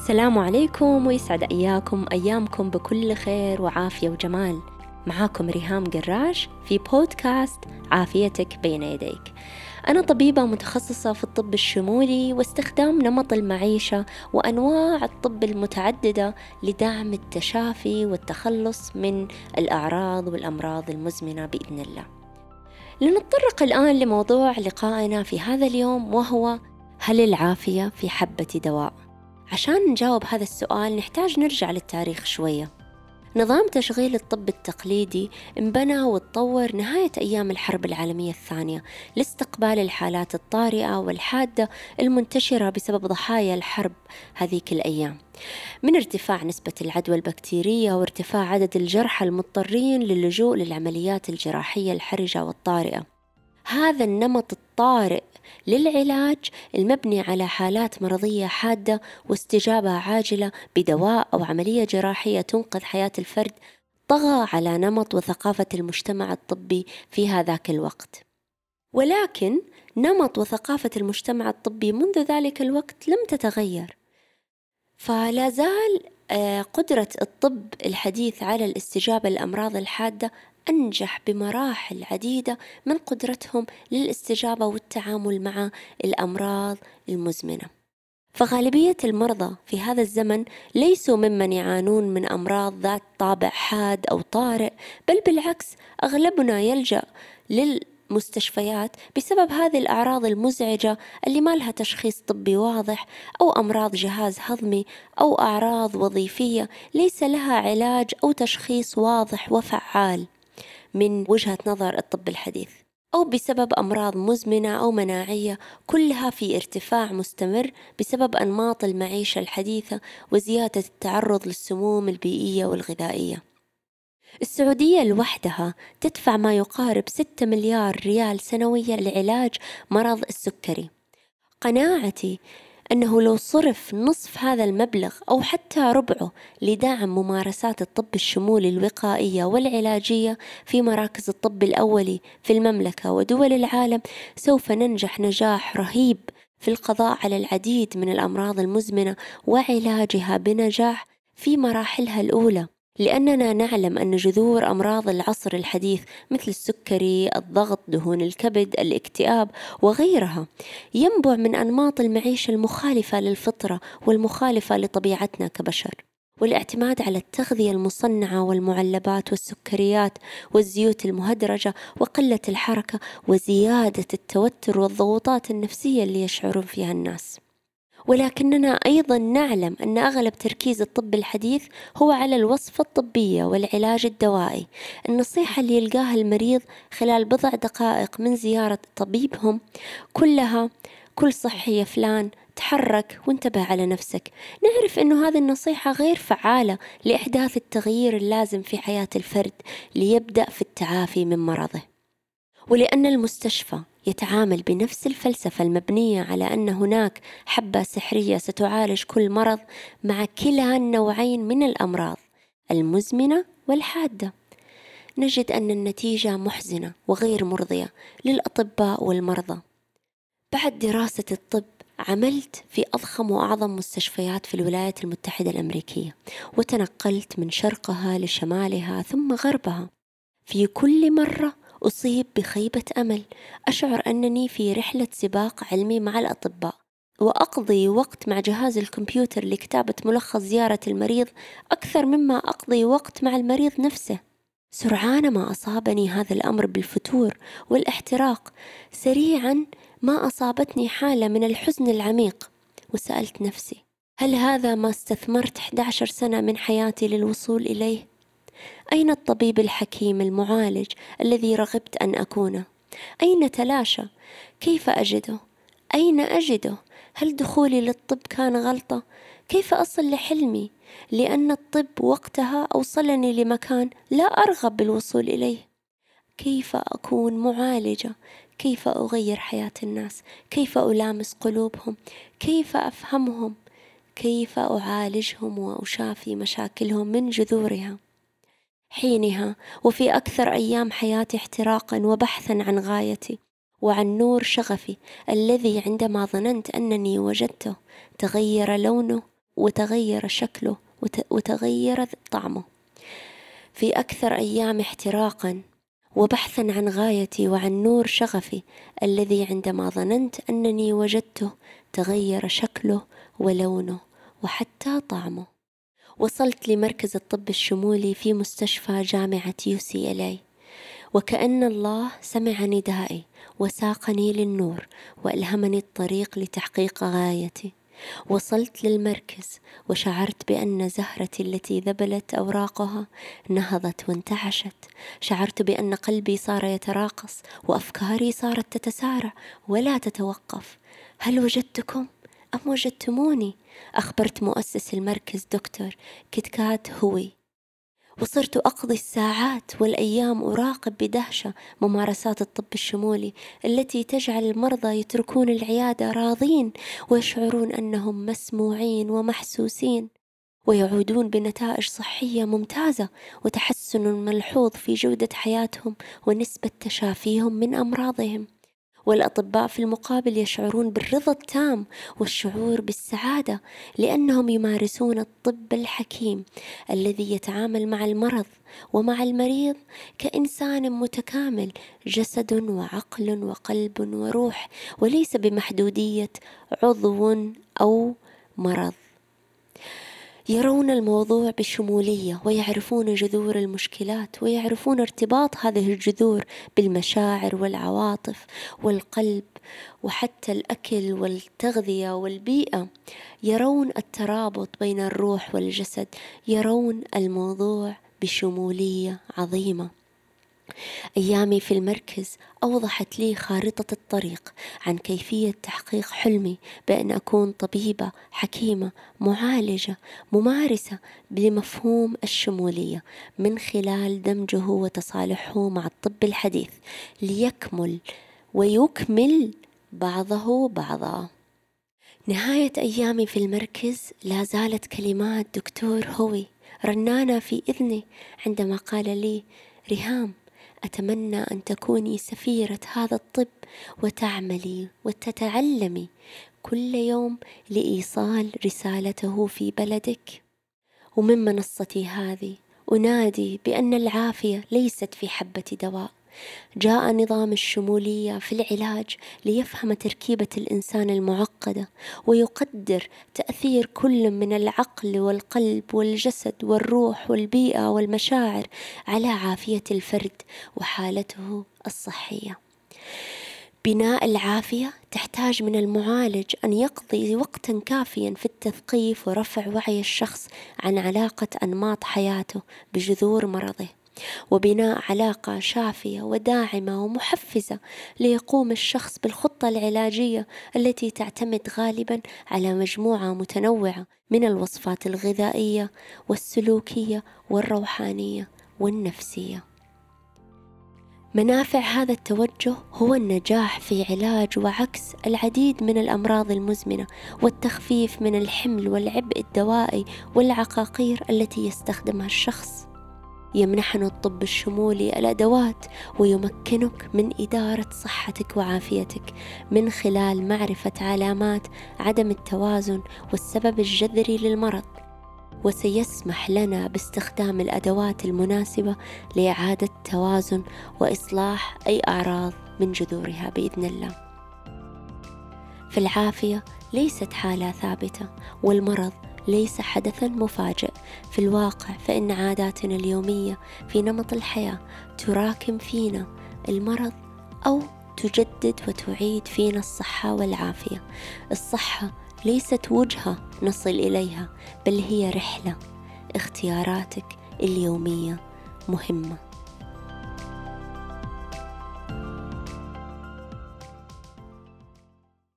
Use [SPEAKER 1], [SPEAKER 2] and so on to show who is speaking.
[SPEAKER 1] السلام عليكم ويسعد أياكم أيامكم بكل خير وعافية وجمال. معاكم ريهام قراش في بودكاست عافيتك بين يديك. أنا طبيبة متخصصة في الطب الشمولي واستخدام نمط المعيشة وأنواع الطب المتعددة لدعم التشافي والتخلص من الأعراض والأمراض المزمنة بإذن الله. لنتطرق الآن لموضوع لقائنا في هذا اليوم وهو هل العافية في حبة دواء؟ عشان نجاوب هذا السؤال نحتاج نرجع للتاريخ شوية. نظام تشغيل الطب التقليدي انبنى وتطور نهاية أيام الحرب العالمية الثانية لاستقبال الحالات الطارئة والحادة المنتشرة بسبب ضحايا الحرب هذيك الأيام. من ارتفاع نسبة العدوى البكتيرية وارتفاع عدد الجرحى المضطرين للجوء للعمليات الجراحية الحرجة والطارئة. هذا النمط الطارئ للعلاج المبني على حالات مرضية حادة واستجابة عاجلة بدواء أو عملية جراحية تنقذ حياة الفرد طغى على نمط وثقافة المجتمع الطبي في هذاك الوقت. ولكن نمط وثقافة المجتمع الطبي منذ ذلك الوقت لم تتغير. فلا زال آه، قدرة الطب الحديث على الاستجابة للأمراض الحادة أنجح بمراحل عديدة من قدرتهم للاستجابة والتعامل مع الأمراض المزمنة. فغالبية المرضى في هذا الزمن ليسوا ممن يعانون من أمراض ذات طابع حاد أو طارئ بل بالعكس أغلبنا يلجأ للمستشفيات بسبب هذه الأعراض المزعجة اللي ما لها تشخيص طبي واضح أو أمراض جهاز هضمي أو أعراض وظيفية ليس لها علاج أو تشخيص واضح وفعال. من وجهة نظر الطب الحديث أو بسبب أمراض مزمنة أو مناعية كلها في ارتفاع مستمر بسبب أنماط المعيشة الحديثة وزيادة التعرض للسموم البيئية والغذائية. السعودية لوحدها تدفع ما يقارب 6 مليار ريال سنويا لعلاج مرض السكري. قناعتي أنه لو صرف نصف هذا المبلغ أو حتى ربعه لدعم ممارسات الطب الشمولي الوقائية والعلاجية في مراكز الطب الأولي في المملكة ودول العالم سوف ننجح نجاح رهيب في القضاء على العديد من الأمراض المزمنة وعلاجها بنجاح في مراحلها الأولى. لأننا نعلم أن جذور أمراض العصر الحديث مثل السكري، الضغط، دهون الكبد، الاكتئاب وغيرها ينبع من أنماط المعيشة المخالفة للفطرة والمخالفة لطبيعتنا كبشر. والاعتماد على التغذية المصنعة والمعلبات والسكريات والزيوت المهدرجة وقلة الحركة وزيادة التوتر والضغوطات النفسية اللي يشعرون فيها الناس. ولكننا أيضا نعلم أن أغلب تركيز الطب الحديث هو على الوصفة الطبية والعلاج الدوائي. النصيحة اللي يلقاها المريض خلال بضع دقائق من زيارة طبيبهم كلها كل صحي فلان تحرك وانتبه على نفسك. نعرف أنه هذه النصيحة غير فعالة لإحداث التغيير اللازم في حياة الفرد ليبدأ في التعافي من مرضه. ولأن المستشفى يتعامل بنفس الفلسفة المبنية على أن هناك حبة سحرية ستعالج كل مرض مع كلا النوعين من الأمراض المزمنة والحادة. نجد أن النتيجة محزنة وغير مرضية للأطباء والمرضى. بعد دراسة الطب عملت في أضخم وأعظم مستشفيات في الولايات المتحدة الأمريكية وتنقلت من شرقها لشمالها ثم غربها. في كل مرة أصيب بخيبة أمل. أشعر أنني في رحلة سباق علمي مع الأطباء. وأقضي وقت مع جهاز الكمبيوتر لكتابة ملخص زيارة المريض أكثر مما أقضي وقت مع المريض نفسه. سرعان ما أصابني هذا الأمر بالفتور والاحتراق سريعا ما أصابتني حالة من الحزن العميق. وسألت نفسي هل هذا ما استثمرت 11 سنة من حياتي للوصول إليه؟ أين الطبيب الحكيم المعالج الذي رغبت أن أكونه؟ أين تلاشى؟ كيف أجده؟ أين أجده؟ هل دخولي للطب كان غلطة؟ كيف أصل لحلمي؟ لأن الطب وقتها أوصلني لمكان لا أرغب بالوصول إليه. كيف أكون معالجة؟ كيف أغير حياة الناس؟ كيف ألامس قلوبهم؟ كيف أفهمهم؟ كيف أعالجهم وأشافي مشاكلهم من جذورها؟ حينها وفي أكثر أيام حياتي احتراقا وبحثا عن غايتي وعن نور شغفي الذي عندما ظننت أنني وجدته تغير لونه وتغير شكله وتغير طعمه. في أكثر أيام احتراقا وبحثا عن غايتي وعن نور شغفي الذي عندما ظننت أنني وجدته تغير شكله ولونه وحتى طعمه. وصلت لمركز الطب الشمولي في مستشفى جامعة يوسي إلي وكأن الله سمع ندائي وساقني للنور وألهمني الطريق لتحقيق غايتي. وصلت للمركز وشعرت بأن زهرتي التي ذبلت أوراقها نهضت وانتعشت. شعرت بأن قلبي صار يتراقص وأفكاري صارت تتسارع ولا تتوقف. هل وجدتكم؟ أم وجدتموني أخبرت مؤسس المركز دكتور كتكات هوي. وصرت أقضي الساعات والأيام أراقب بدهشة ممارسات الطب الشمولي التي تجعل المرضى يتركون العيادة راضين ويشعرون أنهم مسموعين ومحسوسين ويعودون بنتائج صحية ممتازة وتحسن ملحوظ في جودة حياتهم ونسبة تشافيهم من أمراضهم. والأطباء في المقابل يشعرون بالرضا التام والشعور بالسعادة لأنهم يمارسون الطب الحكيم الذي يتعامل مع المرض ومع المريض كإنسان متكامل جسد وعقل وقلب وروح وليس بمحدودية عضو أو مرض. يرون الموضوع بشمولية ويعرفون جذور المشكلات ويعرفون ارتباط هذه الجذور بالمشاعر والعواطف والقلب وحتى الأكل والتغذية والبيئة. يرون الترابط بين الروح والجسد يرون الموضوع بشمولية عظيمة. أيامي في المركز أوضحت لي خارطة الطريق عن كيفية تحقيق حلمي بأن أكون طبيبة حكيمة معالجة ممارسة لمفهوم الشمولية من خلال دمجه وتصالحه مع الطب الحديث ليكمل ويكمل بعضه بعضا. نهاية أيامي في المركز لا زالت كلمات دكتور هوي رنانة في إذني عندما قال لي ريهام أتمنى أن تكوني سفيرة هذا الطب وتعملي وتتعلمي كل يوم لإيصال رسالته في بلدك. ومن منصتي هذه أنادي بأن العافية ليست في حبة دواء. جاء نظام الشمولية في العلاج ليفهم تركيبة الإنسان المعقدة ويقدر تأثير كل من العقل والقلب والجسد والروح والبيئة والمشاعر على عافية الفرد وحالته الصحية. بناء العافية تحتاج من المعالج أن يقضي وقتا كافيا في التثقيف ورفع وعي الشخص عن علاقة أنماط حياته بجذور مرضه وبناء علاقة شافية وداعمة ومحفزة ليقوم الشخص بالخطة العلاجية التي تعتمد غالبا على مجموعة متنوعة من الوصفات الغذائية والسلوكية والروحانية والنفسية. منافع هذا التوجه هو النجاح في علاج وعكس العديد من الأمراض المزمنة والتخفيف من الحمل والعبء الدوائي والعقاقير التي يستخدمها الشخص يمنحنا الطب الشمولي الأدوات ويمكنك من إدارة صحتك وعافيتك من خلال معرفة علامات عدم التوازن والسبب الجذري للمرض. وسيسمح لنا باستخدام الأدوات المناسبة لإعادة توازن وإصلاح أي أعراض من جذورها بإذن الله. فالعافيه ليست حالة ثابتة والمرض ليس حدثا مفاجئ. في الواقع فإن عاداتنا اليومية في نمط الحياة تراكم فينا المرض أو تجدد وتعيد فينا الصحة والعافية. الصحة ليست وجهة نصل إليها بل هي رحلة. اختياراتك اليومية مهمة.